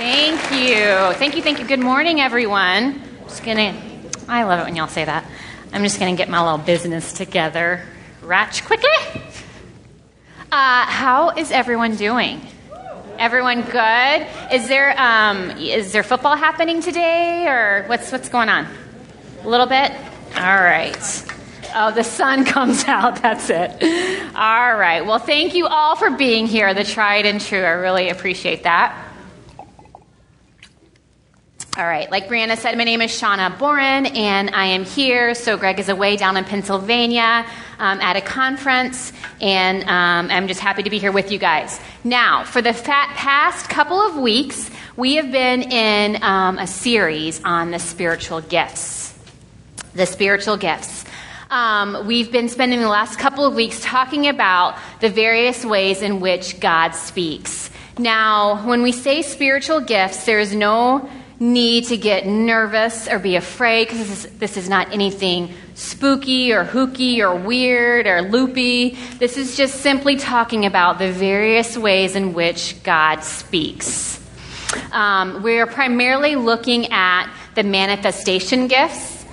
Thank you. Thank you, thank you. Good morning, everyone. Just gonna, I love it when y'all say that. I'm just gonna get my little business together. Ratch quickly. Uh, how is everyone doing? Everyone good? Is there um, is there football happening today, or what's what's going on? A little bit. All right. Oh, the sun comes out. That's it. All right. Well, thank you all for being here, the tried and true. I really appreciate that. All right, like Brianna said, my name is Shauna Boren, and I am here. So, Greg is away down in Pennsylvania um, at a conference, and um, I'm just happy to be here with you guys. Now, for the past couple of weeks, we have been in um, a series on the spiritual gifts. The spiritual gifts. Um, we've been spending the last couple of weeks talking about the various ways in which God speaks. Now, when we say spiritual gifts, there is no need to get nervous or be afraid because this is, this is not anything spooky or hooky or weird or loopy. This is just simply talking about the various ways in which God speaks. Um, we're primarily looking at the manifestation gifts.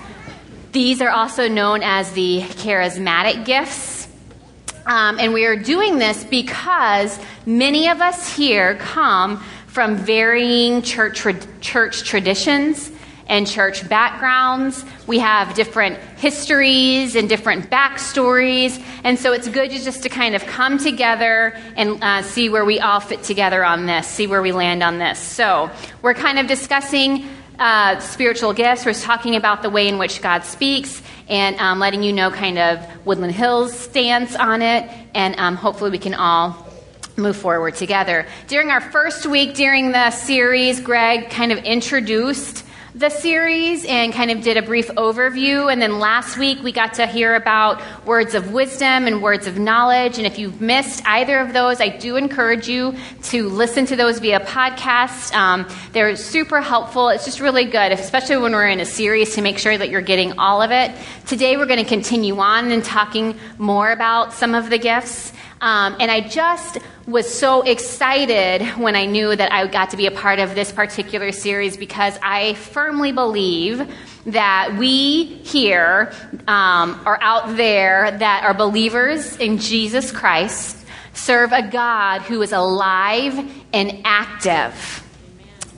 These are also known as the charismatic gifts. Um, and we are doing this because many of us here come from varying church, church traditions and church backgrounds. We have different histories and different backstories. And so it's good just to kind of come together and uh, see where we all fit together on this, see where we land on this. So we're kind of discussing uh, spiritual gifts. We're talking about the way in which God speaks and um, letting you know kind of Woodland Hills' stance on it. And um, hopefully we can all move forward together. During our first week during the series, Greg kind of introduced the series and kind of did a brief overview. And then last week we got to hear about words of wisdom and words of knowledge. And if you've missed either of those, I do encourage you to listen to those via podcast. Um, they're super helpful. It's just really good, especially when we're in a series, to make sure that you're getting all of it. Today we're going to continue on and talking more about some of the gifts. Um, and I just was so excited when I knew that I got to be a part of this particular series because I firmly believe that we here um, are out there that are believers in Jesus Christ serve a God who is alive and active.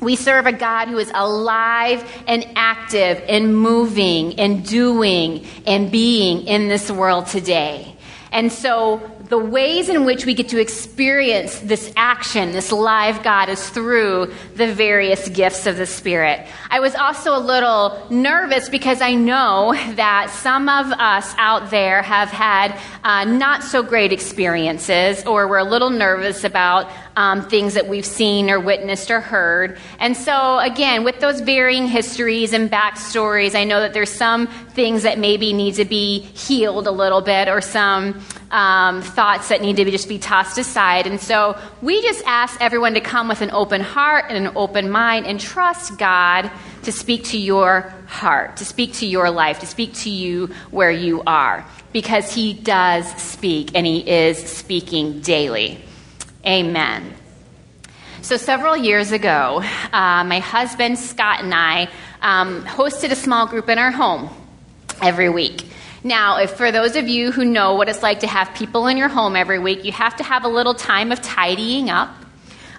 We serve a God who is alive and active and moving and doing and being in this world today. And so the ways in which we get to experience this action, this live God, is through the various gifts of the Spirit. I was also a little nervous because I know that some of us out there have had uh, not so great experiences, or we're a little nervous about um, things that we've seen or witnessed or heard. And so, again, with those varying histories and backstories, I know that there's some things that maybe need to be healed a little bit, or some um, thoughts that need to be just be tossed aside. And so we just ask everyone to come with an open heart and an open mind and trust God to speak to your heart, to speak to your life, to speak to you where you are. Because He does speak and He is speaking daily. Amen. So, several years ago, uh, my husband Scott and I um, hosted a small group in our home every week. Now, if for those of you who know what it's like to have people in your home every week, you have to have a little time of tidying up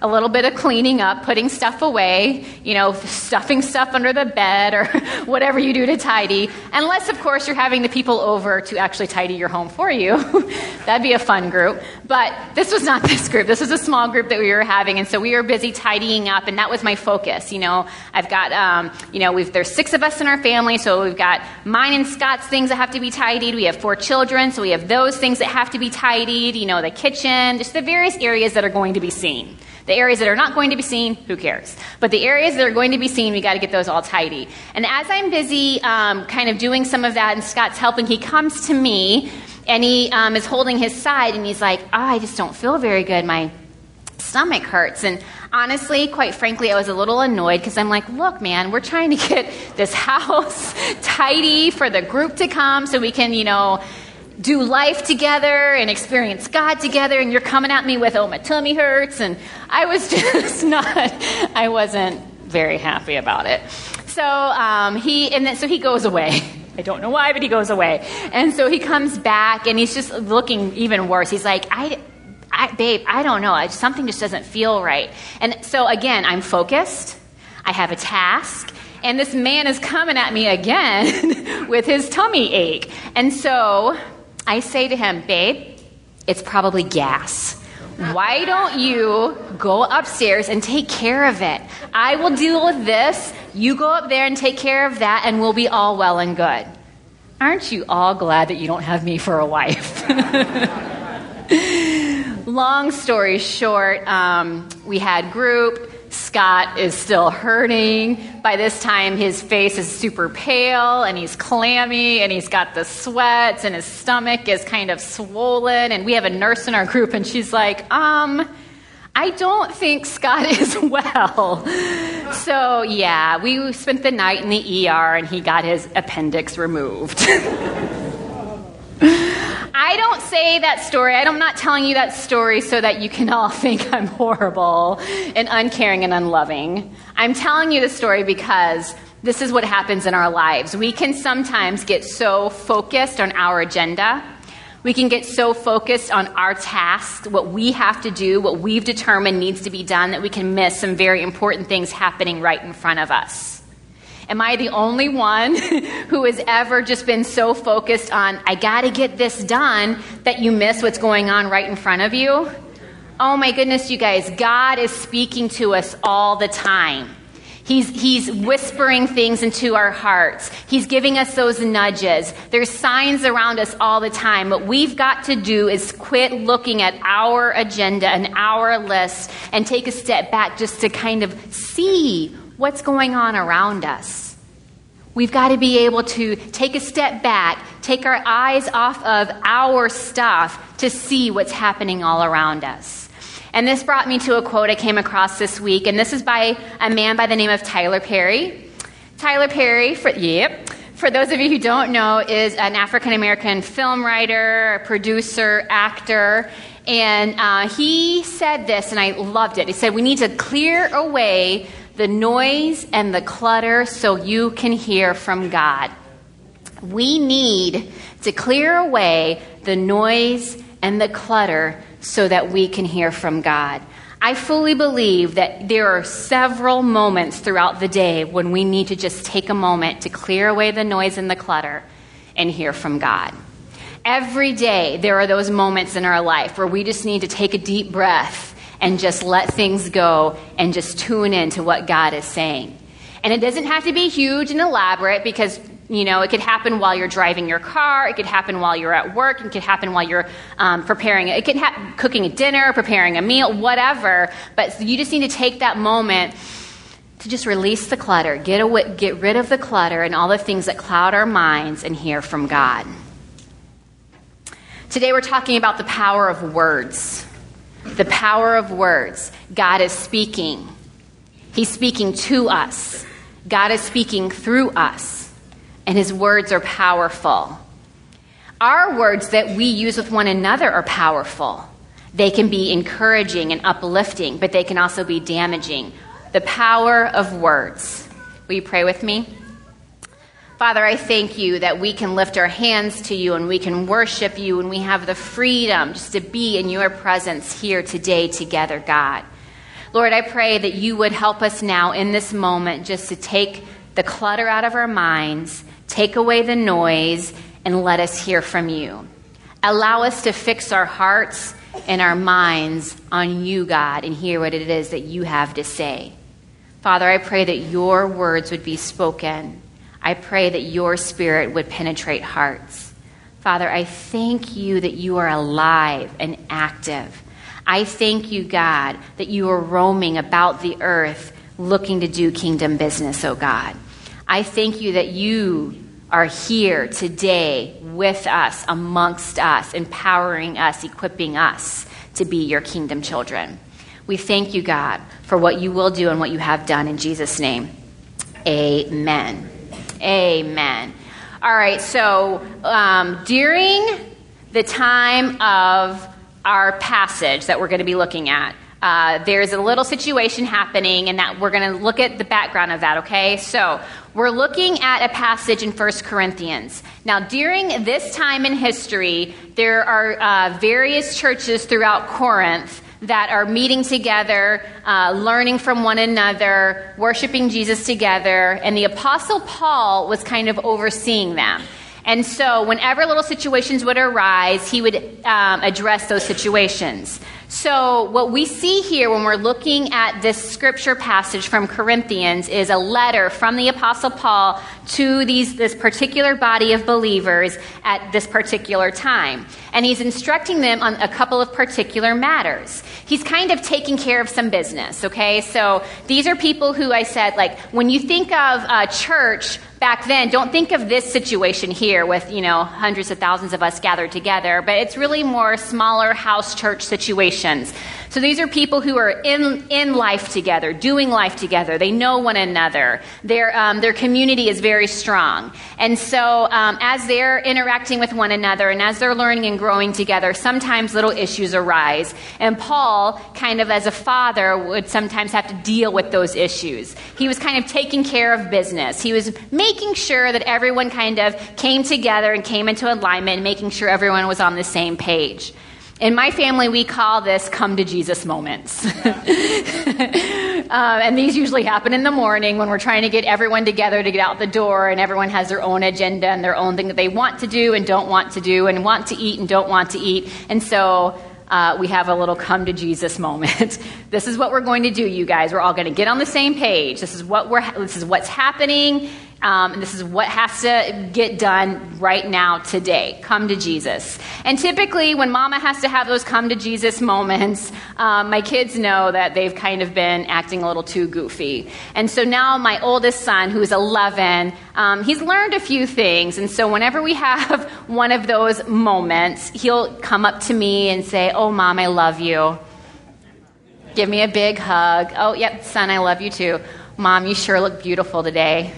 a little bit of cleaning up, putting stuff away, you know, stuffing stuff under the bed or whatever you do to tidy. Unless, of course, you're having the people over to actually tidy your home for you. That'd be a fun group. But this was not this group. This was a small group that we were having. And so we were busy tidying up, and that was my focus. You know, I've got, um, you know, there's six of us in our family, so we've got mine and Scott's things that have to be tidied. We have four children, so we have those things that have to be tidied, you know, the kitchen, just the various areas that are going to be seen. The areas that are not going to be seen, who cares? But the areas that are going to be seen, we got to get those all tidy. And as I'm busy um, kind of doing some of that and Scott's helping, he comes to me and he um, is holding his side and he's like, oh, I just don't feel very good. My stomach hurts. And honestly, quite frankly, I was a little annoyed because I'm like, look, man, we're trying to get this house tidy for the group to come so we can, you know, do life together and experience God together, and you're coming at me with, oh, my tummy hurts. And I was just not, I wasn't very happy about it. So um, he, and then, so he goes away. I don't know why, but he goes away. And so he comes back and he's just looking even worse. He's like, I, I, babe, I don't know. I, something just doesn't feel right. And so again, I'm focused. I have a task. And this man is coming at me again with his tummy ache. And so I say to him, babe, it's probably gas. Why don't you go upstairs and take care of it? I will deal with this. You go up there and take care of that, and we'll be all well and good. Aren't you all glad that you don't have me for a wife? Long story short, um, we had group. Scott is still hurting. By this time, his face is super pale and he's clammy and he's got the sweats and his stomach is kind of swollen. And we have a nurse in our group and she's like, um, I don't think Scott is well. So, yeah, we spent the night in the ER and he got his appendix removed. I don't say that story. I'm not telling you that story so that you can all think I'm horrible and uncaring and unloving. I'm telling you the story because this is what happens in our lives. We can sometimes get so focused on our agenda. We can get so focused on our task, what we have to do, what we've determined needs to be done, that we can miss some very important things happening right in front of us. Am I the only one who has ever just been so focused on, I got to get this done, that you miss what's going on right in front of you? Oh my goodness, you guys, God is speaking to us all the time. He's, he's whispering things into our hearts. He's giving us those nudges. There's signs around us all the time. What we've got to do is quit looking at our agenda and our list and take a step back just to kind of see what's going on around us. We've got to be able to take a step back, take our eyes off of our stuff to see what's happening all around us. And this brought me to a quote I came across this week, and this is by a man by the name of Tyler Perry. Tyler Perry, for, yep, for those of you who don't know, is an African American film writer, producer, actor, and uh, he said this, and I loved it. He said, We need to clear away the noise and the clutter so you can hear from God. We need to clear away the noise and the clutter so that we can hear from God. I fully believe that there are several moments throughout the day when we need to just take a moment to clear away the noise and the clutter and hear from God. Every day, there are those moments in our life where we just need to take a deep breath and just let things go and just tune in to what God is saying. And it doesn't have to be huge and elaborate because, you know, it could happen while you're driving your car, it could happen while you're at work, it could happen while you're um, preparing, it could cooking a dinner, preparing a meal, whatever. But you just need to take that moment to just release the clutter, get, away, get rid of the clutter and all the things that cloud our minds and hear from God. Today we're talking about the power of words. The power of words. God is speaking. He's speaking to us. God is speaking through us. And his words are powerful. Our words that we use with one another are powerful. They can be encouraging and uplifting, but they can also be damaging. The power of words. Will you pray with me? Father, I thank you that we can lift our hands to you and we can worship you and we have the freedom just to be in your presence here today together, God. Lord, I pray that you would help us now in this moment just to take the clutter out of our minds, take away the noise, and let us hear from you. Allow us to fix our hearts and our minds on you, God, and hear what it is that you have to say. Father, I pray that your words would be spoken I pray that your spirit would penetrate hearts. Father, I thank you that you are alive and active. I thank you, God, that you are roaming about the earth looking to do kingdom business, oh God. I thank you that you are here today with us, amongst us, empowering us, equipping us to be your kingdom children. We thank you, God, for what you will do and what you have done in Jesus' name. Amen. Amen. All right, so um, during the time of our passage that we're going to be looking at. Uh, there's a little situation happening, and that we're going to look at the background of that, okay? So, we're looking at a passage in 1 Corinthians. Now, during this time in history, there are uh, various churches throughout Corinth that are meeting together, uh, learning from one another, worshiping Jesus together, and the Apostle Paul was kind of overseeing them. And so, whenever little situations would arise, he would um, address those situations. So, what we see here when we're looking at this scripture passage from Corinthians is a letter from the Apostle Paul to these, this particular body of believers at this particular time. And he's instructing them on a couple of particular matters. He's kind of taking care of some business, okay? So, these are people who I said, like, when you think of a church, back then, don't think of this situation here with, you know, hundreds of thousands of us gathered together, but it's really more smaller house church situations. So these are people who are in, in life together, doing life together. They know one another. Their, um, their community is very strong. And so um, as they're interacting with one another and as they're learning and growing together, sometimes little issues arise. And Paul, kind of as a father, would sometimes have to deal with those issues. He was kind of taking care of business. He was making sure that everyone kind of came together and came into alignment, making sure everyone was on the same page. In my family, we call this come to Jesus moments. uh, and these usually happen in the morning when we're trying to get everyone together to get out the door, and everyone has their own agenda and their own thing that they want to do and don't want to do, and want to eat and don't want to eat. And so uh, we have a little come to Jesus moment. this is what we're going to do, you guys. We're all going to get on the same page. This is what we're. This is what's happening. Um, and this is what has to get done right now, today. Come to Jesus. And typically, when mama has to have those come to Jesus moments, um, my kids know that they've kind of been acting a little too goofy. And so now, my oldest son, who's 11, um, he's learned a few things. And so, whenever we have one of those moments, he'll come up to me and say, Oh, mom, I love you. Give me a big hug. Oh, yep, son, I love you too. Mom, you sure look beautiful today.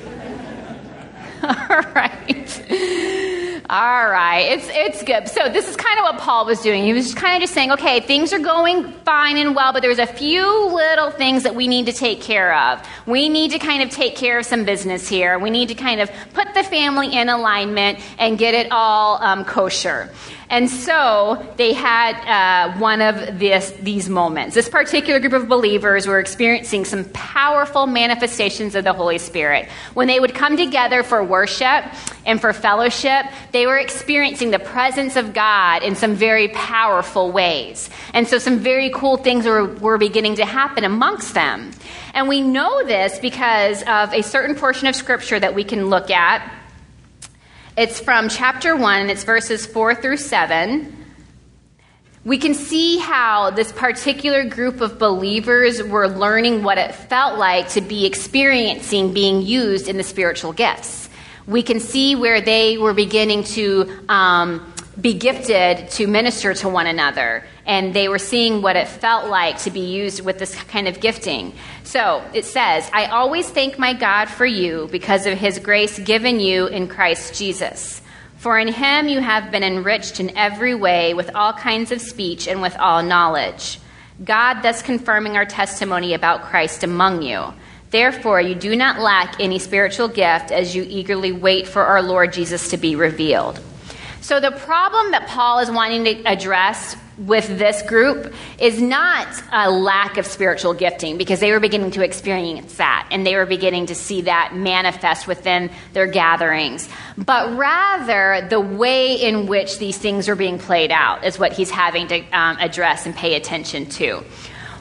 All right. All right. It's, it's good. So, this is kind of what Paul was doing. He was kind of just saying, okay, things are going fine and well, but there's a few little things that we need to take care of. We need to kind of take care of some business here. We need to kind of put the family in alignment and get it all um, kosher. And so they had uh, one of this, these moments. This particular group of believers were experiencing some powerful manifestations of the Holy Spirit. When they would come together for worship and for fellowship, they were experiencing the presence of God in some very powerful ways. And so some very cool things were, were beginning to happen amongst them. And we know this because of a certain portion of Scripture that we can look at it's from chapter 1, and it's verses 4 through 7. We can see how this particular group of believers were learning what it felt like to be experiencing being used in the spiritual gifts. We can see where they were beginning to um, be gifted to minister to one another. And they were seeing what it felt like to be used with this kind of gifting. So it says, I always thank my God for you because of his grace given you in Christ Jesus. For in him you have been enriched in every way with all kinds of speech and with all knowledge. God thus confirming our testimony about Christ among you. Therefore, you do not lack any spiritual gift as you eagerly wait for our Lord Jesus to be revealed. So, the problem that Paul is wanting to address with this group is not a lack of spiritual gifting because they were beginning to experience that and they were beginning to see that manifest within their gatherings. But rather, the way in which these things are being played out is what he's having to um, address and pay attention to.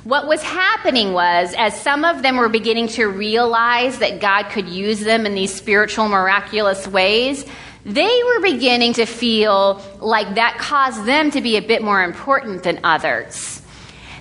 What was happening was, as some of them were beginning to realize that God could use them in these spiritual, miraculous ways, they were beginning to feel like that caused them to be a bit more important than others.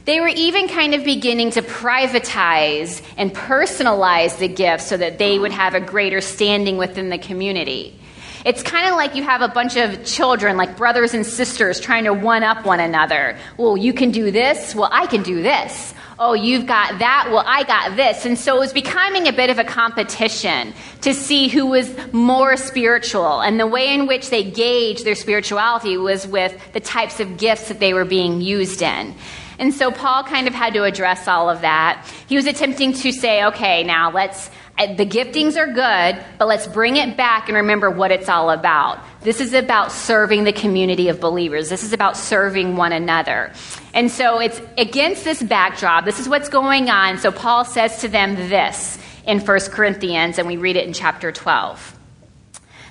They were even kind of beginning to privatize and personalize the gifts so that they would have a greater standing within the community. It's kind of like you have a bunch of children, like brothers and sisters, trying to one up one another. Well, you can do this. Well, I can do this. Oh, you've got that, well, I got this. And so it was becoming a bit of a competition to see who was more spiritual. And the way in which they gauged their spirituality was with the types of gifts that they were being used in. And so Paul kind of had to address all of that. He was attempting to say, okay, now let's, uh, the giftings are good, but let's bring it back and remember what it's all about. This is about serving the community of believers. This is about serving one another. And so it's against this backdrop. This is what's going on. So Paul says to them this in 1 Corinthians, and we read it in chapter 12.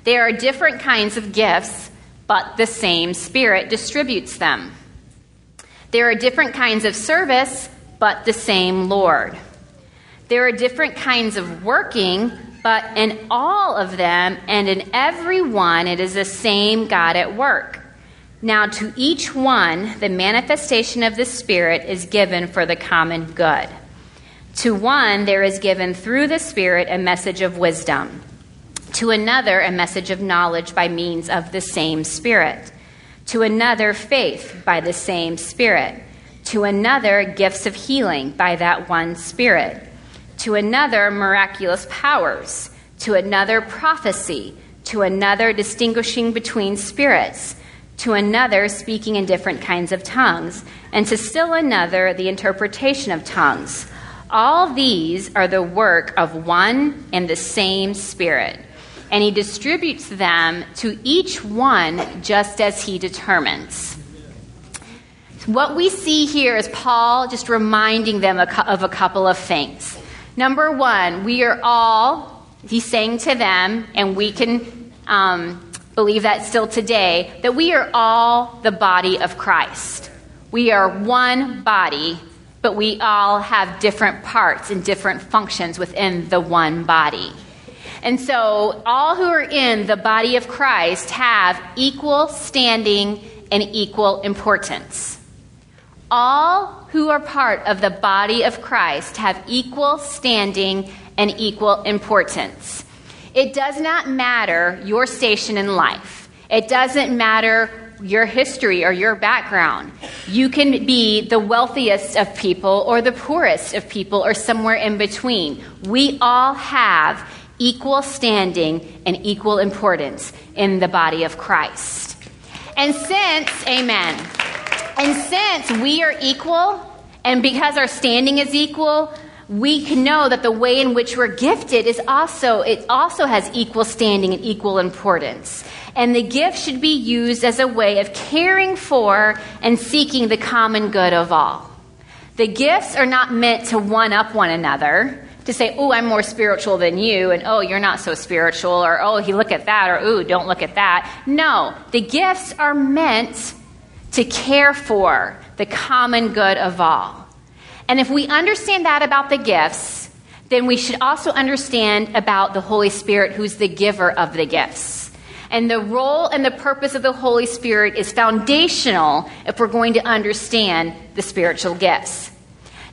There are different kinds of gifts, but the same Spirit distributes them. There are different kinds of service, but the same Lord. There are different kinds of working, but in all of them and in every one, it is the same God at work. Now, to each one, the manifestation of the Spirit is given for the common good. To one, there is given through the Spirit a message of wisdom. To another, a message of knowledge by means of the same Spirit. To another, faith by the same Spirit. To another, gifts of healing by that one Spirit to another, miraculous powers, to another, prophecy, to another, distinguishing between spirits, to another, speaking in different kinds of tongues, and to still another, the interpretation of tongues. All these are the work of one and the same Spirit, and He distributes them to each one just as He determines. What we see here is Paul just reminding them of a couple of things. Number one, we are all, he's saying to them, and we can um, believe that still today, that we are all the body of Christ. We are one body, but we all have different parts and different functions within the one body. And so, all who are in the body of Christ have equal standing and equal importance. All who are part of the body of Christ have equal standing and equal importance. It does not matter your station in life. It doesn't matter your history or your background. You can be the wealthiest of people or the poorest of people or somewhere in between. We all have equal standing and equal importance in the body of Christ. And since, amen. And since we are equal, and because our standing is equal, we can know that the way in which we're gifted is also it also has equal standing and equal importance. And the gift should be used as a way of caring for and seeking the common good of all. The gifts are not meant to one up one another, to say, oh, I'm more spiritual than you, and oh, you're not so spiritual, or oh, he look at that, or oh, don't look at that. No, the gifts are meant to care for the common good of all. And if we understand that about the gifts, then we should also understand about the Holy Spirit, who's the giver of the gifts. And the role and the purpose of the Holy Spirit is foundational if we're going to understand the spiritual gifts.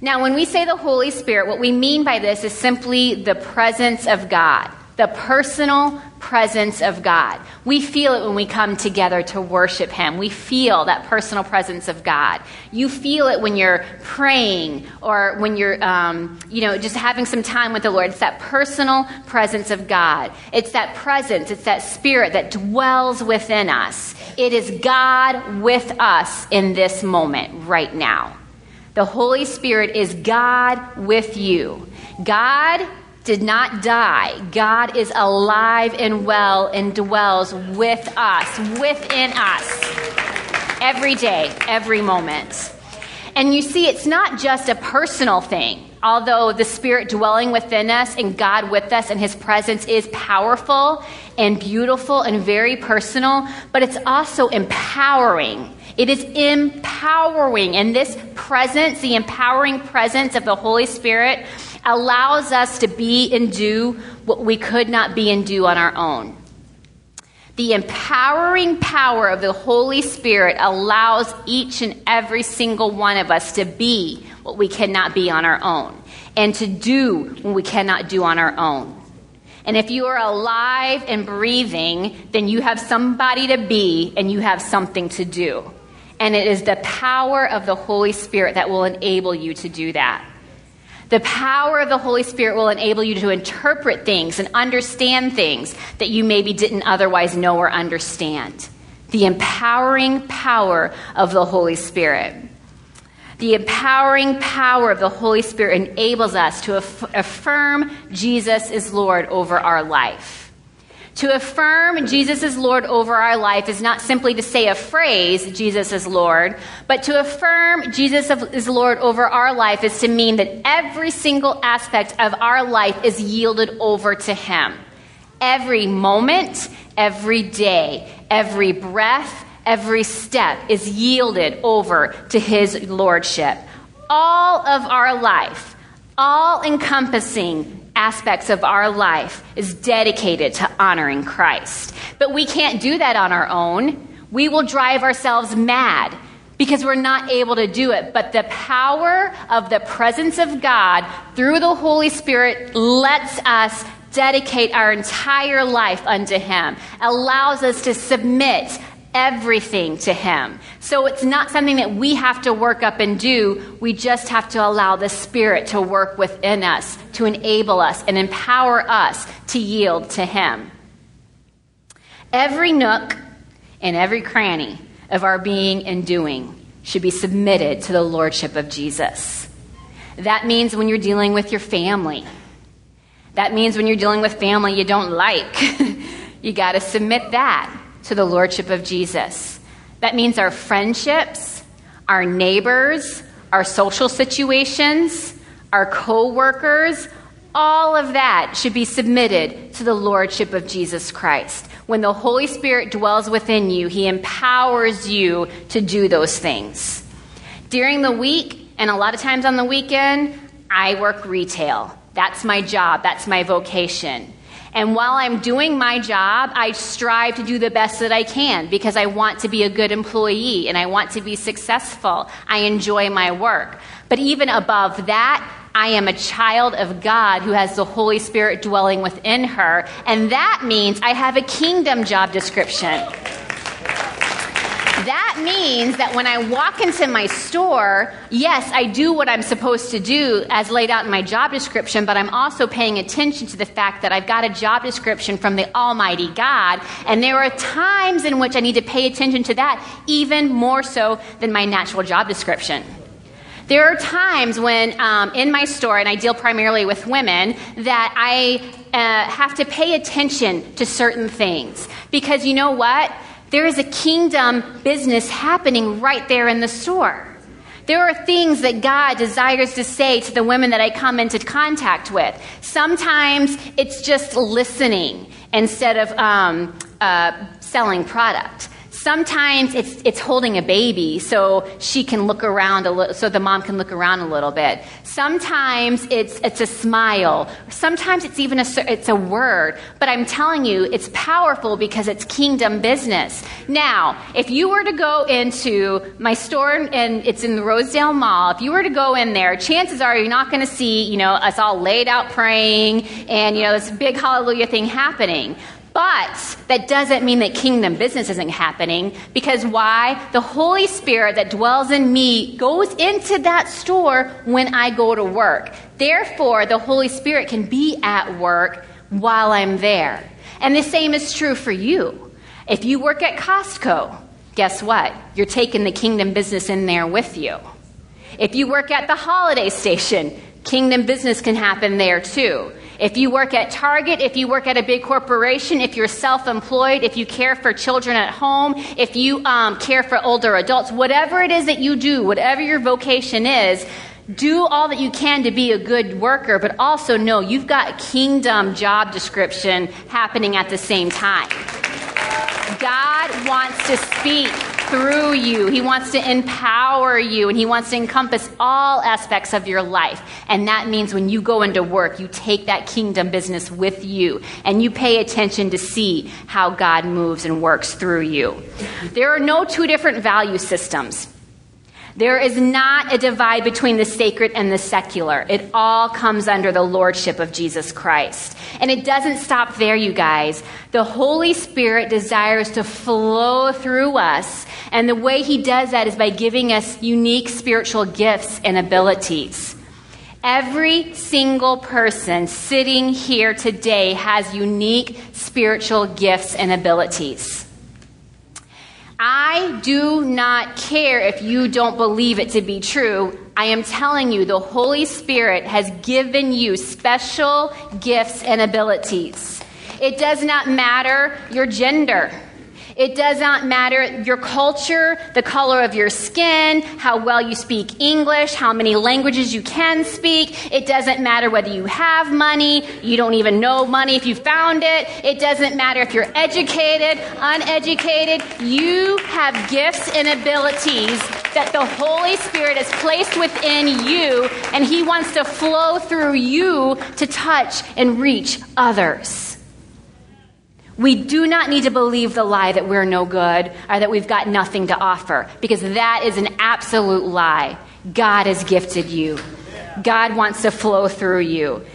Now, when we say the Holy Spirit, what we mean by this is simply the presence of God the personal presence of God. We feel it when we come together to worship Him. We feel that personal presence of God. You feel it when you're praying or when you're, um, you know, just having some time with the Lord. It's that personal presence of God. It's that presence, it's that spirit that dwells within us. It is God with us in this moment, right now. The Holy Spirit is God with you. God did not die. God is alive and well and dwells with us, within us, every day, every moment. And you see, it's not just a personal thing. Although the Spirit dwelling within us and God with us and His presence is powerful and beautiful and very personal, but it's also empowering. It is empowering. And this presence, the empowering presence of the Holy Spirit, allows us to be and do what we could not be and do on our own. The empowering power of the Holy Spirit allows each and every single one of us to be what we cannot be on our own and to do what we cannot do on our own. And if you are alive and breathing, then you have somebody to be and you have something to do. And it is the power of the Holy Spirit that will enable you to do that. The power of the Holy Spirit will enable you to interpret things and understand things that you maybe didn't otherwise know or understand. The empowering power of the Holy Spirit. The empowering power of the Holy Spirit enables us to aff- affirm Jesus is Lord over our life. To affirm Jesus is Lord over our life is not simply to say a phrase, Jesus is Lord, but to affirm Jesus is Lord over our life is to mean that every single aspect of our life is yielded over to Him. Every moment, every day, every breath, every step is yielded over to His Lordship. All of our life, all encompassing aspects of our life is dedicated to honoring Christ. But we can't do that on our own. We will drive ourselves mad because we're not able to do it. But the power of the presence of God through the Holy Spirit lets us dedicate our entire life unto Him, allows us to submit everything to Him. So it's not something that we have to work up and do. We just have to allow the Spirit to work within us, to enable us and empower us to yield to Him. Every nook and every cranny of our being and doing should be submitted to the Lordship of Jesus. That means when you're dealing with your family. That means when you're dealing with family you don't like. you got to submit that to the Lordship of Jesus. That means our friendships, our neighbors, our social situations, our co workers, all of that should be submitted to the Lordship of Jesus Christ. When the Holy Spirit dwells within you, He empowers you to do those things. During the week, and a lot of times on the weekend, I work retail. That's my job, that's my vocation. And while I'm doing my job, I strive to do the best that I can because I want to be a good employee and I want to be successful. I enjoy my work. But even above that, I am a child of God who has the Holy Spirit dwelling within her. And that means I have a kingdom job description. That means that when I walk into my store, yes, I do what I'm supposed to do as laid out in my job description, but I'm also paying attention to the fact that I've got a job description from the Almighty God, and there are times in which I need to pay attention to that even more so than my natural job description. There are times when um, in my store, and I deal primarily with women, that I uh, have to pay attention to certain things. Because you know what? There is a kingdom business happening right there in the store. There are things that God desires to say to the women that I come into contact with. Sometimes it's just listening instead of um, uh, selling product. Sometimes it's, it's holding a baby so she can look around a little, so the mom can look around a little bit. Sometimes it's, it's a smile. Sometimes it's even a, it's a word. But I'm telling you, it's powerful because it's kingdom business. Now, if you were to go into my store and it's in the Rosedale Mall, if you were to go in there, chances are you're not going to see, you know, us all laid out praying and, you know, this big hallelujah thing happening. But that doesn't mean that kingdom business isn't happening because why? The Holy Spirit that dwells in me goes into that store when I go to work. Therefore, the Holy Spirit can be at work while I'm there. And the same is true for you. If you work at Costco, guess what? You're taking the kingdom business in there with you. If you work at the holiday station, kingdom business can happen there too. If you work at Target, if you work at a big corporation, if you're self employed, if you care for children at home, if you um, care for older adults, whatever it is that you do, whatever your vocation is, do all that you can to be a good worker, but also know you've got kingdom job description happening at the same time. God wants to speak through you. He wants to empower you and he wants to encompass all aspects of your life. And that means when you go into work, you take that kingdom business with you and you pay attention to see how God moves and works through you. There are no two different value systems. There is not a divide between the sacred and the secular. It all comes under the lordship of Jesus Christ. And it doesn't stop there, you guys. The Holy Spirit desires to flow through us. And the way He does that is by giving us unique spiritual gifts and abilities. Every single person sitting here today has unique spiritual gifts and abilities. I do not care if you don't believe it to be true. I am telling you, the Holy Spirit has given you special gifts and abilities. It does not matter your gender. It does not matter your culture, the color of your skin, how well you speak English, how many languages you can speak. It doesn't matter whether you have money, you don't even know money if you found it. It doesn't matter if you're educated, uneducated. You have gifts and abilities that the Holy Spirit has placed within you, and He wants to flow through you to touch and reach others. We do not need to believe the lie that we're no good or that we've got nothing to offer because that is an absolute lie. God has gifted you, God wants to flow through you.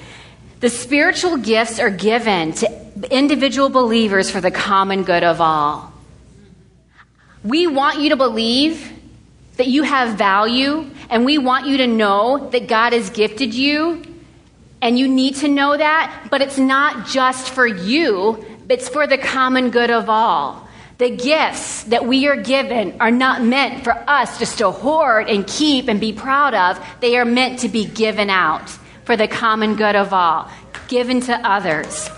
The spiritual gifts are given to individual believers for the common good of all. We want you to believe that you have value, and we want you to know that God has gifted you, and you need to know that, but it's not just for you it's for the common good of all. The gifts that we are given are not meant for us just to hoard and keep and be proud of. They are meant to be given out for the common good of all, given to others.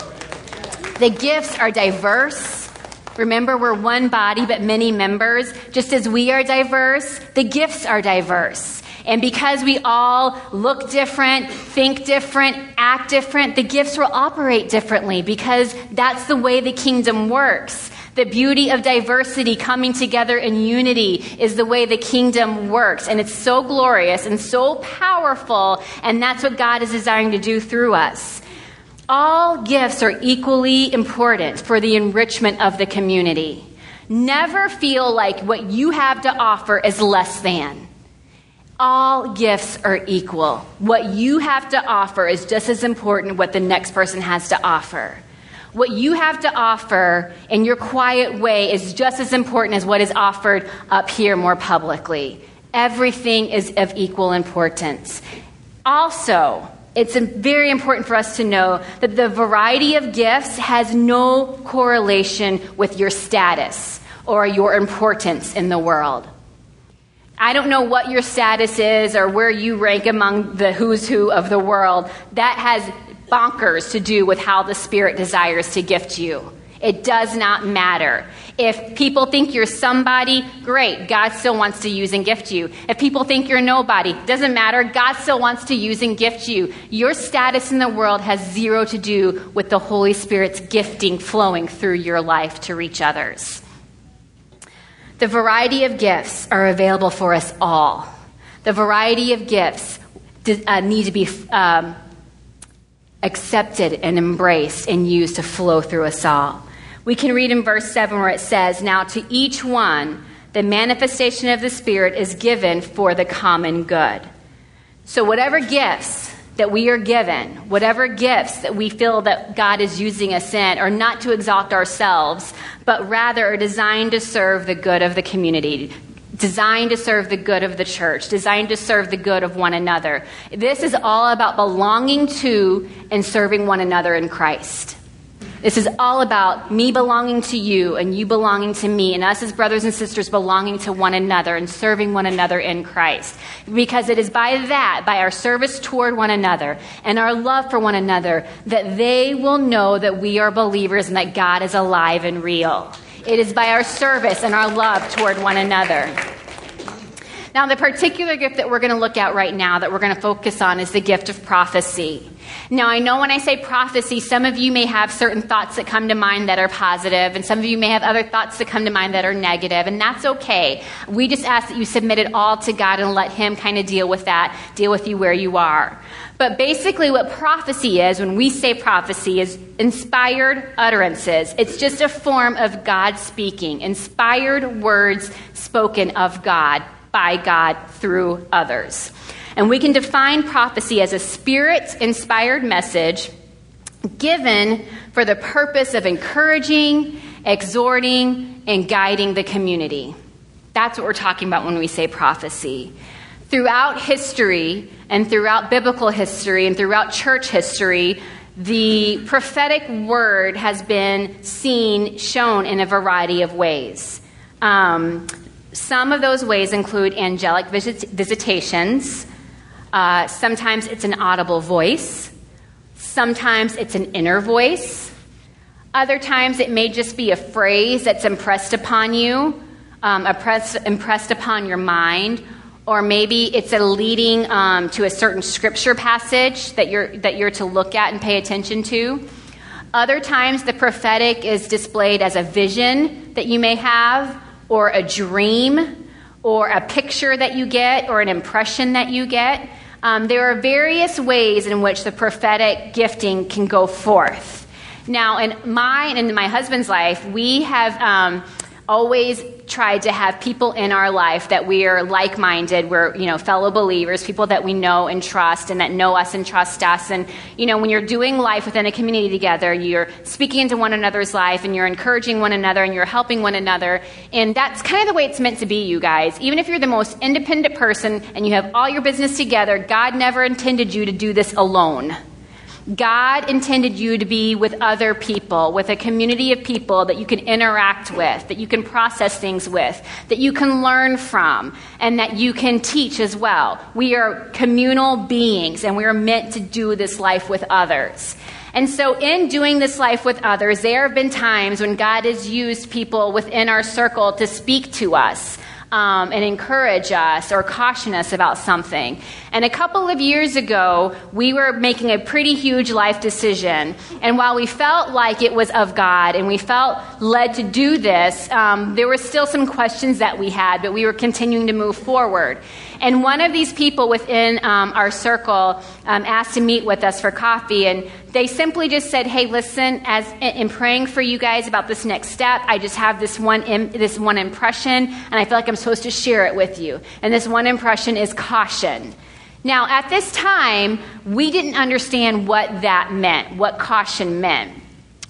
The gifts are diverse. Remember, we're one body but many members. Just as we are diverse, the gifts are diverse. And because we all look different, think different, act different, the gifts will operate differently because that's the way the kingdom works. The beauty of diversity coming together in unity is the way the kingdom works. And it's so glorious and so powerful. And that's what God is desiring to do through us. All gifts are equally important for the enrichment of the community. Never feel like what you have to offer is less than. All gifts are equal. What you have to offer is just as important what the next person has to offer. What you have to offer in your quiet way is just as important as what is offered up here more publicly. Everything is of equal importance. Also, it's very important for us to know that the variety of gifts has no correlation with your status or your importance in the world. I don't know what your status is or where you rank among the who's who of the world. That has bonkers to do with how the Spirit desires to gift you. It does not matter. If people think you're somebody, great. God still wants to use and gift you. If people think you're nobody, doesn't matter. God still wants to use and gift you. Your status in the world has zero to do with the Holy Spirit's gifting flowing through your life to reach others. The variety of gifts are available for us all. The variety of gifts uh, need to be um, accepted and embraced and used to flow through us all. We can read in verse 7 where it says, Now to each one, the manifestation of the Spirit is given for the common good. So, whatever gifts that we are given, whatever gifts that we feel that God is using us in, are not to exalt ourselves, but rather are designed to serve the good of the community, designed to serve the good of the church, designed to serve the good of one another. This is all about belonging to and serving one another in Christ. This is all about me belonging to you and you belonging to me, and us as brothers and sisters belonging to one another and serving one another in Christ. Because it is by that, by our service toward one another and our love for one another, that they will know that we are believers and that God is alive and real. It is by our service and our love toward one another. Now, the particular gift that we're going to look at right now, that we're going to focus on, is the gift of prophecy. Now, I know when I say prophecy, some of you may have certain thoughts that come to mind that are positive, and some of you may have other thoughts that come to mind that are negative, and that's okay. We just ask that you submit it all to God and let Him kind of deal with that, deal with you where you are. But basically, what prophecy is, when we say prophecy, is inspired utterances. It's just a form of God speaking, inspired words spoken of God, by God, through others. And we can define prophecy as a spirit inspired message given for the purpose of encouraging, exhorting, and guiding the community. That's what we're talking about when we say prophecy. Throughout history and throughout biblical history and throughout church history, the prophetic word has been seen, shown in a variety of ways. Um, some of those ways include angelic visit- visitations. Uh, sometimes it's an audible voice. Sometimes it's an inner voice. Other times it may just be a phrase that's impressed upon you, um, impressed, impressed upon your mind, or maybe it's a leading um, to a certain scripture passage that you're, that you're to look at and pay attention to. Other times, the prophetic is displayed as a vision that you may have, or a dream, or a picture that you get, or an impression that you get. Um, there are various ways in which the prophetic gifting can go forth. Now, in mine and in my husband's life, we have um, always tried to have people in our life that we are like-minded we're you know fellow believers people that we know and trust and that know us and trust us. And you know when you're doing life within a community together you're speaking into one another's life and you're encouraging one another and you're helping one another. And that's kind of the way it's meant to be you guys. Even if you're the most independent person and you have all your business together god never intended you to do this alone God intended you to be with other people, with a community of people that you can interact with, that you can process things with, that you can learn from, and that you can teach as well. We are communal beings, and we are meant to do this life with others. And so, in doing this life with others, there have been times when God has used people within our circle to speak to us um, and encourage us or caution us about something. And a couple of years ago, we were making a pretty huge life decision. And while we felt like it was of God and we felt led to do this, um, there were still some questions that we had, but we were continuing to move forward. And one of these people within um, our circle um, asked to meet with us for coffee, and they simply just said, "Hey, listen, as in praying for you guys about this next step, I just have this one Im- this one impression, and I feel like I'm supposed to share it with you. And this one impression is caution." Now, at this time, we didn't understand what that meant, what caution meant.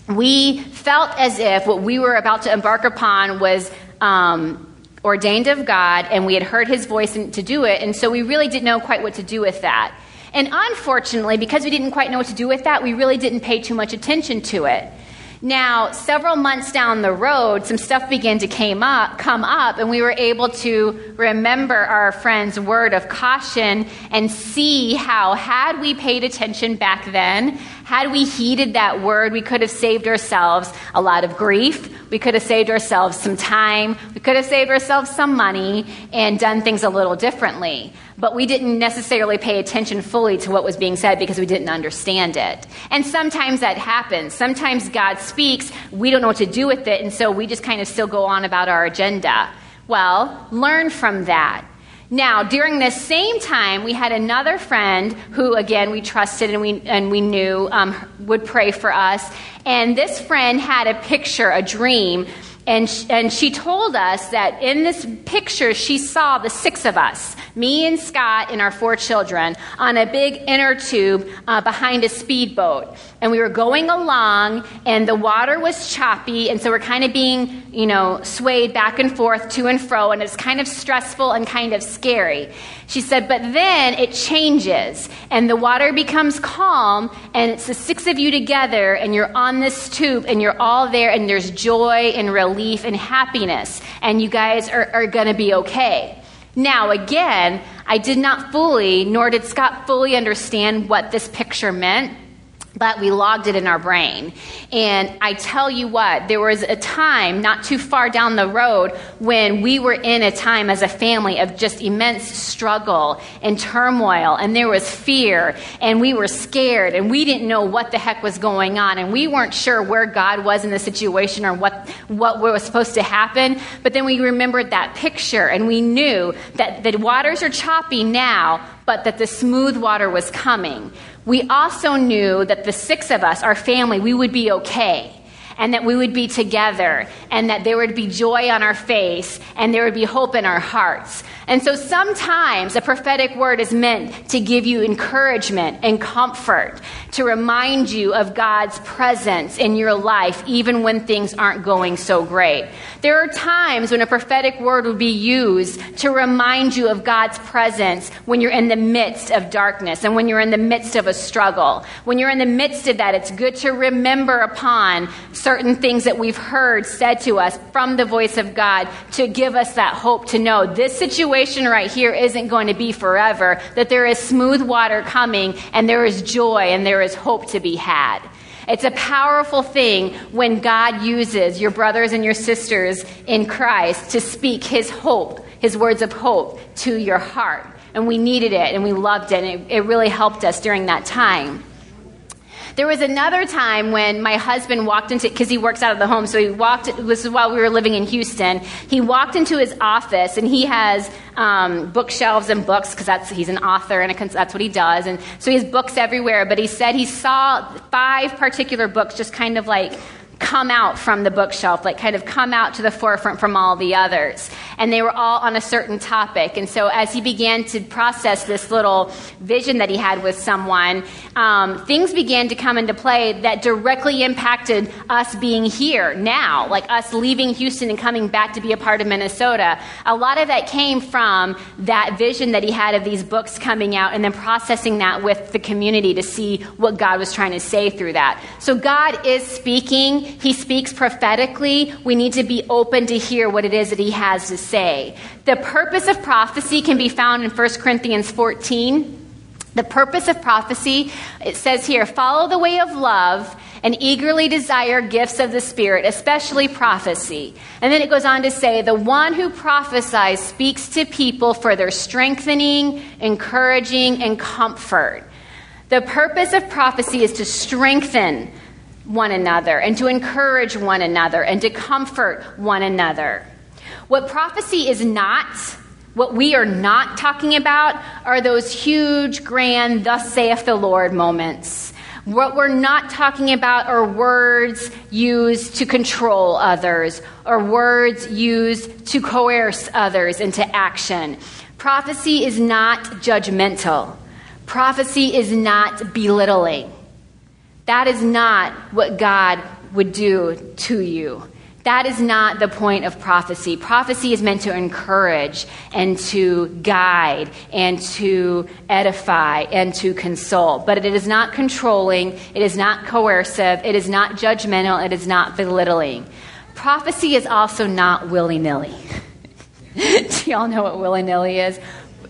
We felt as if what we were about to embark upon was um, ordained of God, and we had heard his voice to do it, and so we really didn't know quite what to do with that. And unfortunately, because we didn't quite know what to do with that, we really didn't pay too much attention to it. Now, several months down the road, some stuff began to came up, come up, and we were able to remember our friend's word of caution and see how, had we paid attention back then, had we heeded that word, we could have saved ourselves a lot of grief. We could have saved ourselves some time. We could have saved ourselves some money and done things a little differently but we didn't necessarily pay attention fully to what was being said because we didn't understand it. And sometimes that happens. Sometimes God speaks, we don't know what to do with it, and so we just kind of still go on about our agenda. Well, learn from that. Now, during this same time, we had another friend who, again, we trusted and we, and we knew um, would pray for us. And this friend had a picture, a dream and, sh- and she told us that in this picture, she saw the six of us, me and Scott and our four children, on a big inner tube uh, behind a speedboat. And we were going along, and the water was choppy, and so we're kind of being, you know, swayed back and forth, to and fro, and it's kind of stressful and kind of scary. She said, but then it changes and the water becomes calm and it's the six of you together and you're on this tube and you're all there and there's joy and relief and happiness and you guys are, are going to be okay. Now, again, I did not fully, nor did Scott fully understand what this picture meant but we logged it in our brain. And I tell you what, there was a time not too far down the road when we were in a time as a family of just immense struggle and turmoil, and there was fear, and we were scared, and we didn't know what the heck was going on, and we weren't sure where God was in the situation or what, what was supposed to happen. But then we remembered that picture, and we knew that the waters are choppy now, but that the smooth water was coming we also knew that the six of us, our family, we would be okay. And that we would be together, and that there would be joy on our face, and there would be hope in our hearts. And so sometimes a prophetic word is meant to give you encouragement and comfort, to remind you of God's presence in your life, even when things aren't going so great. There are times when a prophetic word would be used to remind you of God's presence when you're in the midst of darkness and when you're in the midst of a struggle. When you're in the midst of that, it's good to remember upon certain things that we've heard said to us from the voice of God to give us that hope to know this situation right here isn't going to be forever, that there is smooth water coming and there is joy and there is hope to be had. It's a powerful thing when God uses your brothers and your sisters in Christ to speak his hope, his words of hope to your heart. And we needed it and we loved it, and it, it really helped us during that time. There was another time when my husband walked into, because he works out of the home, so he walked, this is while we were living in Houston. He walked into his office and he has um, bookshelves and books, because that's, he's an author and a, that's what he does. And so he has books everywhere, but he said he saw five particular books just kind of like come out from the bookshelf, like kind of come out to the forefront from all the others. And they were all on a certain topic. And so as he began to process this little vision that he had with someone, um, things began to come into play that directly impacted us being here now, like us leaving Houston and coming back to be a part of Minnesota. A lot of that came from that vision that he had of these books coming out and then processing that with the community to see what God was trying to say through that. So God is speaking he speaks prophetically, we need to be open to hear what it is that he has to say. The purpose of prophecy can be found in 1 Corinthians 14. The purpose of prophecy, it says here, follow the way of love and eagerly desire gifts of the Spirit, especially prophecy. And then it goes on to say, the one who prophesies speaks to people for their strengthening, encouraging, and comfort. The purpose of prophecy is to strengthen one another and to encourage one another and to comfort one another. What prophecy is not, what we are not talking about, are those huge, grand, thus saith the Lord moments. What we're not talking about are words used to control others or words used to coerce others into action. Prophecy is not judgmental. Prophecy is not belittling. That is not what God would do to you. That is not the point of prophecy. Prophecy is meant to encourage and to guide and to edify and to console. But it is not controlling, it is not coercive, it is not judgmental, it is not belittling. Prophecy is also not willy nilly. Do y'all know what willy nilly is?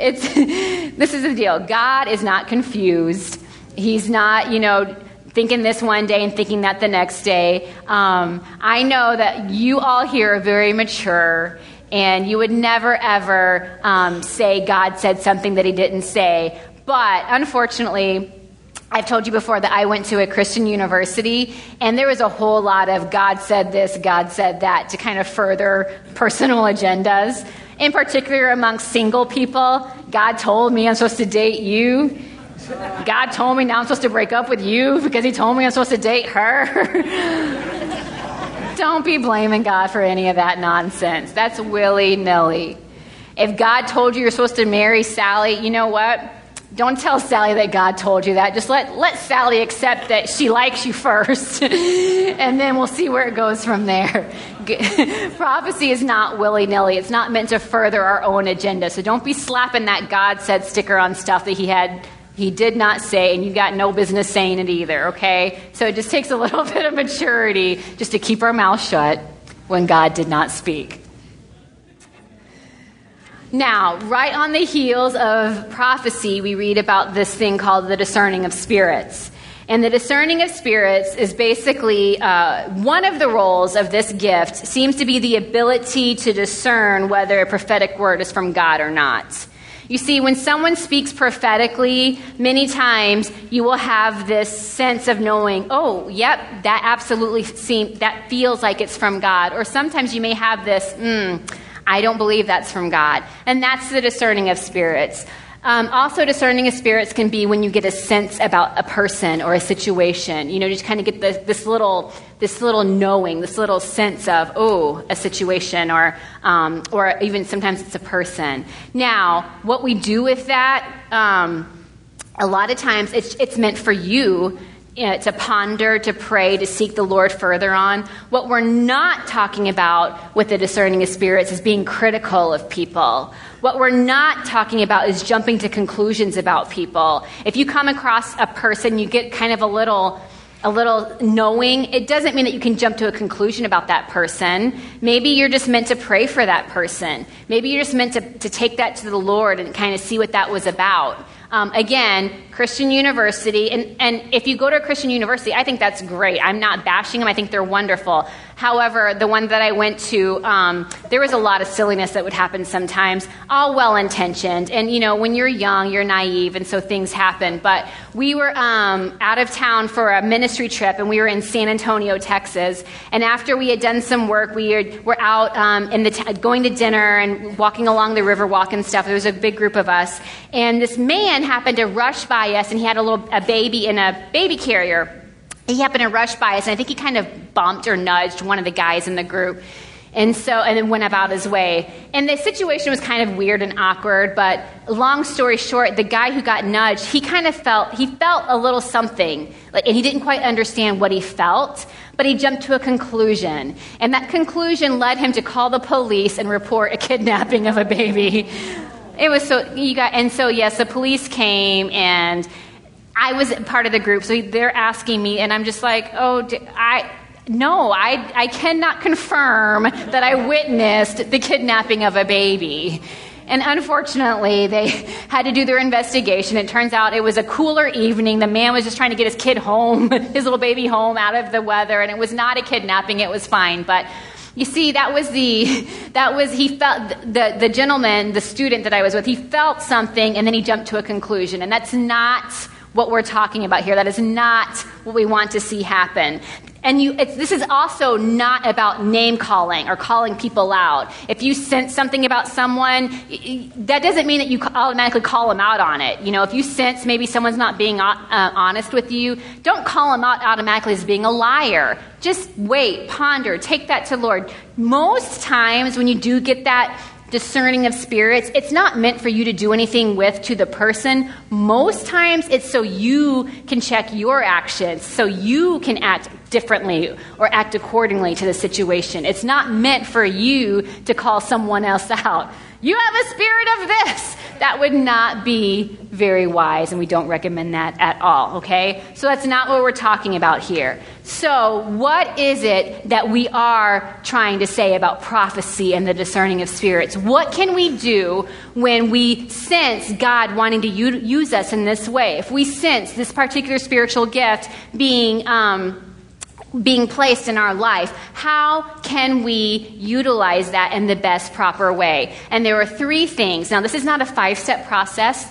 It's, this is the deal God is not confused. He's not, you know, thinking this one day and thinking that the next day. Um, I know that you all here are very mature and you would never ever um, say God said something that he didn't say. But unfortunately, I've told you before that I went to a Christian university, and there was a whole lot of God said this, God said that to kind of further personal agendas. In particular, amongst single people, God told me I'm supposed to date you. God told me now I'm supposed to break up with you because he told me I'm supposed to date her. Don't be blaming God for any of that nonsense. That's willy nilly. If God told you you're supposed to marry Sally, you know what? Don't tell Sally that God told you that. Just let, let Sally accept that she likes you first, and then we'll see where it goes from there. Prophecy is not willy nilly, it's not meant to further our own agenda. So don't be slapping that God said sticker on stuff that He had he did not say, and you got no business saying it either, okay? So it just takes a little bit of maturity just to keep our mouth shut when God did not speak. Now, right on the heels of prophecy, we read about this thing called the discerning of spirits. And the discerning of spirits is basically uh, one of the roles of this gift, seems to be the ability to discern whether a prophetic word is from God or not. You see, when someone speaks prophetically, many times you will have this sense of knowing, oh, yep, that absolutely seems, that feels like it's from God. Or sometimes you may have this, hmm, I don't believe that's from God. And that's the discerning of spirits. Um, also, discerning of spirits can be when you get a sense about a person or a situation. You know, just kind of get this, this little, this little knowing, this little sense of oh, a situation, or um, or even sometimes it's a person. Now, what we do with that, um, a lot of times it's it's meant for you you know, to ponder, to pray, to seek the Lord further on. What we're not talking about with the discerning of spirits is being critical of people. What we're not talking about is jumping to conclusions about people. If you come across a person, you get kind of a little a little knowing, it doesn't mean that you can jump to a conclusion about that person. Maybe you're just meant to pray for that person. Maybe you're just meant to, to take that to the Lord and kind of see what that was about. Um, again, Christian University, and, and if you go to a Christian university, I think that's great. I'm not bashing them, I think they're wonderful. However, the one that I went to, um, there was a lot of silliness that would happen sometimes, all well intentioned. And, you know, when you're young, you're naive, and so things happen. But we were um, out of town for a ministry trip, and we were in San Antonio, Texas. And after we had done some work, we were out um, in the t- going to dinner and walking along the river walk and stuff. There was a big group of us. And this man happened to rush by us, and he had a little a baby in a baby carrier he happened to rush by us, and I think he kind of bumped or nudged one of the guys in the group. And so, and then went about his way. And the situation was kind of weird and awkward, but long story short, the guy who got nudged, he kind of felt, he felt a little something, like, and he didn't quite understand what he felt, but he jumped to a conclusion. And that conclusion led him to call the police and report a kidnapping of a baby. It was so, you got, and so yes, the police came and I was part of the group, so they're asking me, and I'm just like, oh, I. No, I, I cannot confirm that I witnessed the kidnapping of a baby. And unfortunately, they had to do their investigation. It turns out it was a cooler evening. The man was just trying to get his kid home, his little baby home out of the weather, and it was not a kidnapping. It was fine. But you see, that was the, that was, he felt, the, the gentleman, the student that I was with, he felt something and then he jumped to a conclusion. And that's not what we're talking about here. That is not what we want to see happen. And you, this is also not about name calling or calling people out. If you sense something about someone, that doesn't mean that you automatically call them out on it. You know, if you sense maybe someone's not being uh, honest with you, don't call them out automatically as being a liar. Just wait, ponder, take that to Lord. Most times when you do get that discerning of spirits, it's not meant for you to do anything with to the person. Most times it's so you can check your actions, so you can act differently or act accordingly to the situation. It's not meant for you to call someone else out. You have a spirit of this. That would not be very wise, and we don't recommend that at all, okay? So that's not what we're talking about here. So, what is it that we are trying to say about prophecy and the discerning of spirits? What can we do when we sense God wanting to use us in this way? If we sense this particular spiritual gift being. Um, being placed in our life, how can we utilize that in the best proper way? And there are three things. Now, this is not a five step process.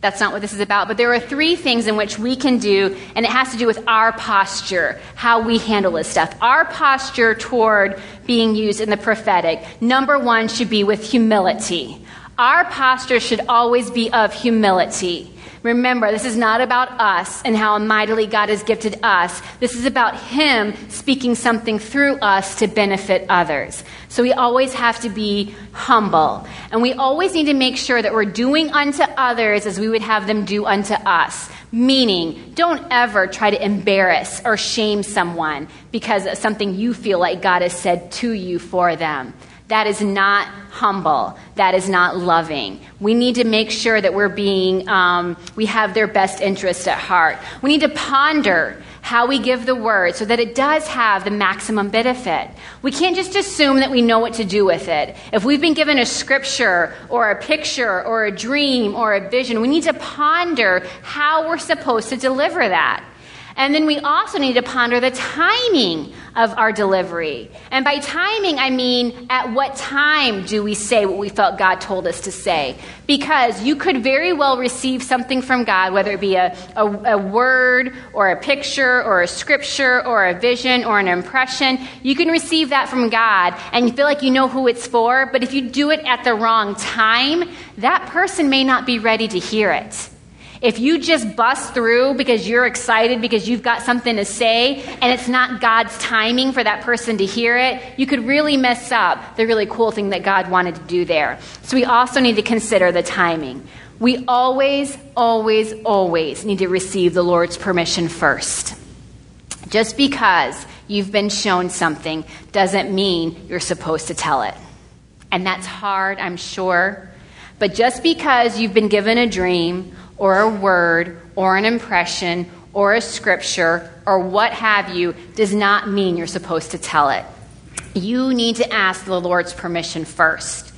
That's not what this is about. But there are three things in which we can do, and it has to do with our posture, how we handle this stuff. Our posture toward being used in the prophetic, number one, should be with humility. Our posture should always be of humility. Remember, this is not about us and how mightily God has gifted us. This is about Him speaking something through us to benefit others. So we always have to be humble. And we always need to make sure that we're doing unto others as we would have them do unto us. Meaning, don't ever try to embarrass or shame someone because of something you feel like God has said to you for them. That is not humble. That is not loving. We need to make sure that we're being, um, we have their best interest at heart. We need to ponder how we give the word so that it does have the maximum benefit. We can't just assume that we know what to do with it. If we've been given a scripture or a picture or a dream or a vision, we need to ponder how we're supposed to deliver that. And then we also need to ponder the timing of our delivery. And by timing, I mean at what time do we say what we felt God told us to say? Because you could very well receive something from God, whether it be a, a, a word or a picture or a scripture or a vision or an impression. You can receive that from God and you feel like you know who it's for, but if you do it at the wrong time, that person may not be ready to hear it. If you just bust through because you're excited because you've got something to say and it's not God's timing for that person to hear it, you could really mess up the really cool thing that God wanted to do there. So we also need to consider the timing. We always, always, always need to receive the Lord's permission first. Just because you've been shown something doesn't mean you're supposed to tell it. And that's hard, I'm sure. But just because you've been given a dream or a word or an impression or a scripture or what have you does not mean you're supposed to tell it. You need to ask the Lord's permission first.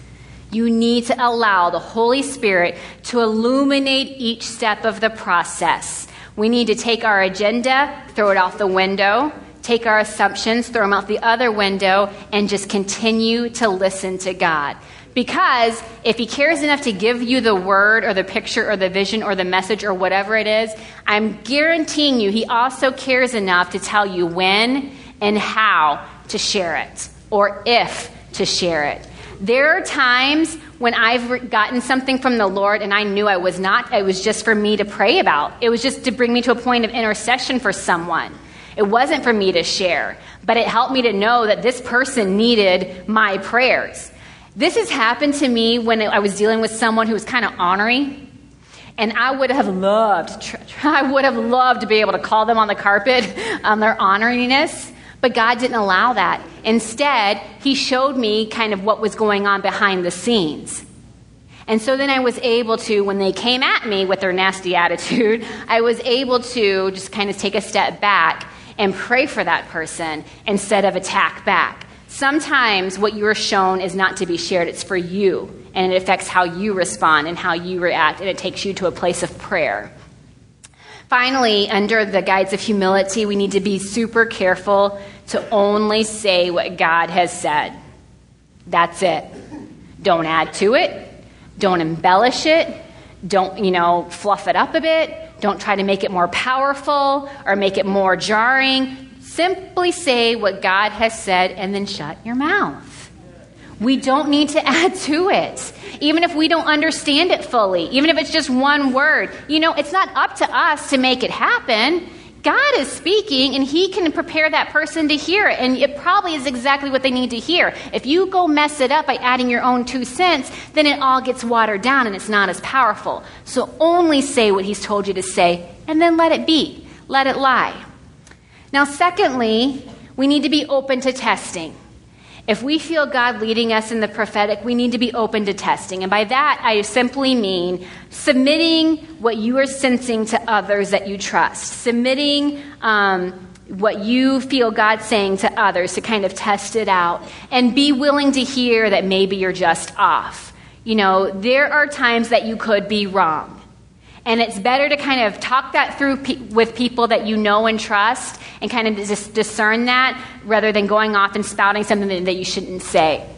You need to allow the Holy Spirit to illuminate each step of the process. We need to take our agenda, throw it out the window, take our assumptions, throw them out the other window, and just continue to listen to God. Because if he cares enough to give you the word or the picture or the vision or the message or whatever it is, I'm guaranteeing you he also cares enough to tell you when and how to share it or if to share it. There are times when I've gotten something from the Lord and I knew I was not, it was just for me to pray about. It was just to bring me to a point of intercession for someone. It wasn't for me to share, but it helped me to know that this person needed my prayers. This has happened to me when I was dealing with someone who was kind of ornery. And I would have loved, I would have loved to be able to call them on the carpet on their orneriness, but God didn't allow that. Instead, He showed me kind of what was going on behind the scenes. And so then I was able to, when they came at me with their nasty attitude, I was able to just kind of take a step back and pray for that person instead of attack back. Sometimes what you are shown is not to be shared, it's for you, and it affects how you respond and how you react, and it takes you to a place of prayer. Finally, under the guides of humility, we need to be super careful to only say what God has said. That's it. Don't add to it. Don't embellish it. Don't, you know, fluff it up a bit. Don't try to make it more powerful or make it more jarring. Simply say what God has said and then shut your mouth. We don't need to add to it. Even if we don't understand it fully, even if it's just one word. You know, it's not up to us to make it happen. God is speaking and He can prepare that person to hear it. And it probably is exactly what they need to hear. If you go mess it up by adding your own two cents, then it all gets watered down and it's not as powerful. So only say what He's told you to say and then let it be. Let it lie. Now, secondly, we need to be open to testing. If we feel God leading us in the prophetic, we need to be open to testing. And by that, I simply mean submitting what you are sensing to others that you trust, submitting um, what you feel God saying to others to kind of test it out, and be willing to hear that maybe you're just off. You know, there are times that you could be wrong. And it's better to kind of talk that through pe- with people that you know and trust and kind of discern that rather than going off and spouting something that you shouldn't say.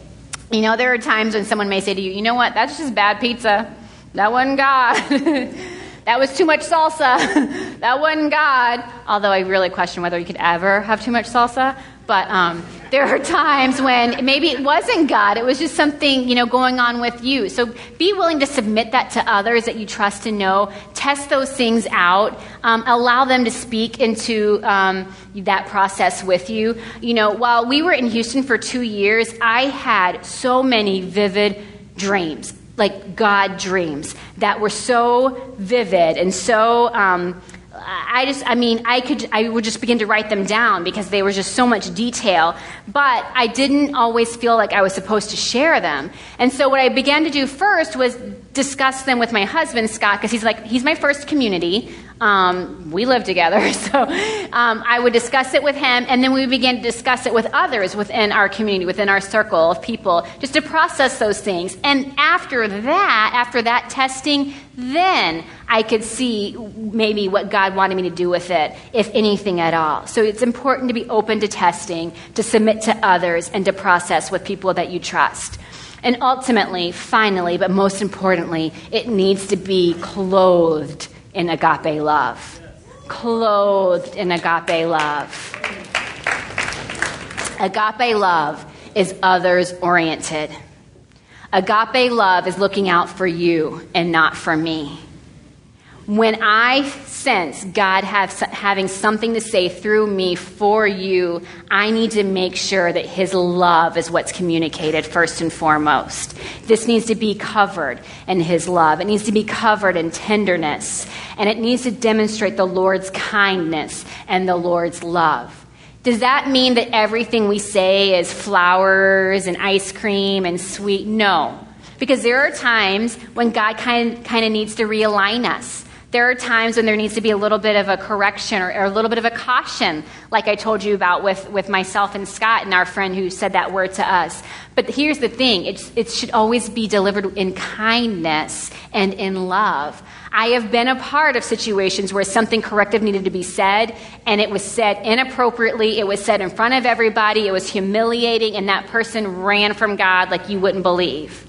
You know, there are times when someone may say to you, you know what, that's just bad pizza. That wasn't God. that was too much salsa. that wasn't God. Although I really question whether you could ever have too much salsa. But um, there are times when maybe it wasn't God, it was just something, you know, going on with you. So be willing to submit that to others that you trust and know. Test those things out. Um, allow them to speak into um, that process with you. You know, while we were in Houston for two years, I had so many vivid dreams, like God dreams, that were so vivid and so. Um, I just, I mean, I could, I would just begin to write them down because they were just so much detail. But I didn't always feel like I was supposed to share them. And so what I began to do first was discuss them with my husband, Scott, because he's like, he's my first community. Um, we live together, so um, I would discuss it with him, and then we began to discuss it with others within our community, within our circle of people, just to process those things. And after that, after that testing, then I could see maybe what God wanted me to do with it, if anything at all. So it's important to be open to testing, to submit to others, and to process with people that you trust. And ultimately, finally, but most importantly, it needs to be clothed in agape love. Clothed in agape love. Agape love is others oriented. Agape love is looking out for you and not for me. When I sense God have, having something to say through me for you, I need to make sure that His love is what's communicated first and foremost. This needs to be covered in His love. It needs to be covered in tenderness. And it needs to demonstrate the Lord's kindness and the Lord's love. Does that mean that everything we say is flowers and ice cream and sweet? No. Because there are times when God kind, kind of needs to realign us. There are times when there needs to be a little bit of a correction or, or, a little bit of a caution, like I told you about with, with myself and Scott and our friend who said that word to us. But here's the thing it, it should always be delivered in kindness and in love. I have been a part of situations where something corrective needed to be said, and it was said inappropriately. It was said in front of everybody. It was humiliating, and that person ran from God like you wouldn't believe.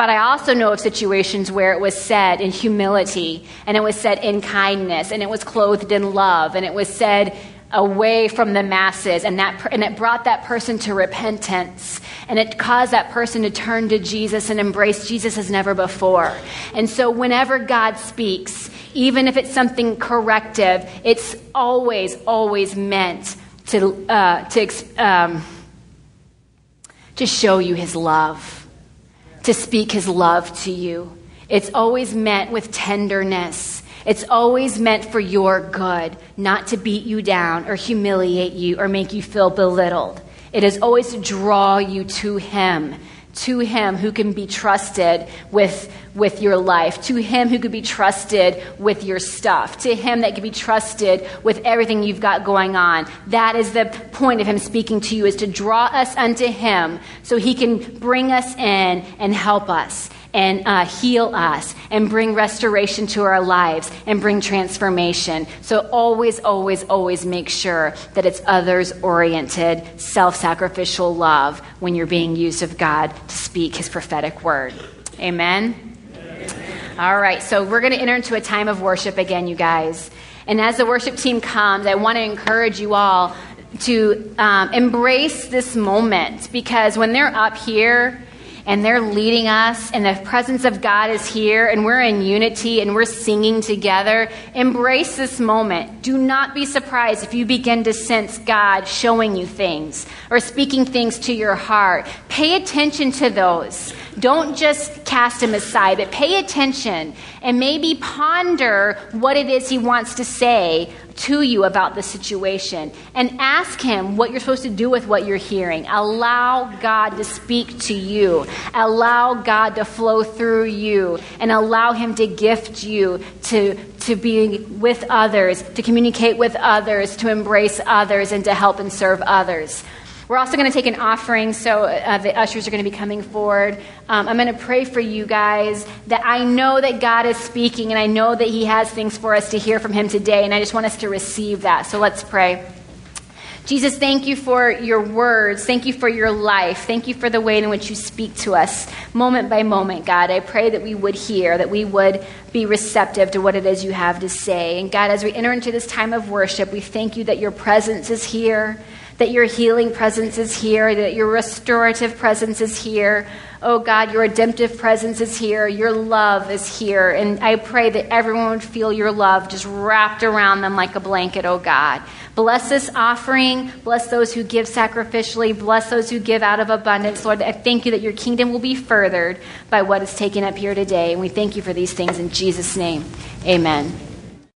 But I also know of situations where it was said in humility, and it was said in kindness, and it was clothed in love, and it was said away from the masses, and, that, and it brought that person to repentance, and it caused that person to turn to Jesus and embrace Jesus as never before. And so, whenever God speaks, even if it's something corrective, it's always, always meant to, uh, to, um, to show you his love to speak his love to you. It's always meant with tenderness. It's always meant for your good, not to beat you down or humiliate you or make you feel belittled. It is always to draw you to him to him who can be trusted with, with your life, to him who could be trusted with your stuff, to him that could be trusted with everything you've got going on. That is the point of him speaking to you, is to draw us unto him so he can bring us in and help us and uh, heal us and bring restoration to our lives and bring transformation. So always, always, always make sure that it's others oriented, self sacrificial love when you're being used of God to speak his prophetic word. Amen. All right, so we're going to enter into a time of worship again, you guys. And as the worship team comes, I want to encourage you all to um, embrace this moment because when they're up here, and they're leading us, and the presence of God is here, and we're in unity and we're singing together. Embrace this moment. Do not be surprised if you begin to sense God showing you things or speaking things to your heart. Pay attention to those. Don't just cast him aside, but pay attention and maybe ponder what it is he wants to say to you about the situation and ask him what you're supposed to do with what you're hearing. Allow God to speak to you, allow God to flow through you, and allow him to gift you to, to be with others, to communicate with others, to embrace others, and to help and serve others. We're also going to take an offering, so uh, the ushers are going to be coming forward. Um, I'm going to pray for you guys that I know that God is speaking and I know that He has things for us to hear from Him today, and I just want us to receive that. So let's pray. Jesus, thank you for your words. Thank you for your life. Thank you for the way in which you speak to us moment by moment, God. I pray that we would hear, that we would be receptive to what it is you have to say. And God, as we enter into this time of worship, we thank you that your presence is here that your healing presence is here, that your restorative presence is here. Oh God, your redemptive presence is here. Your love is here. And I pray that everyone would feel your love just wrapped around them like a blanket, oh God. Bless this offering. Bless those who give sacrificially. Bless those who give out of abundance. Lord, I thank you that your kingdom will be furthered by what is taken up here today. And we thank you for these things in Jesus' name. Amen.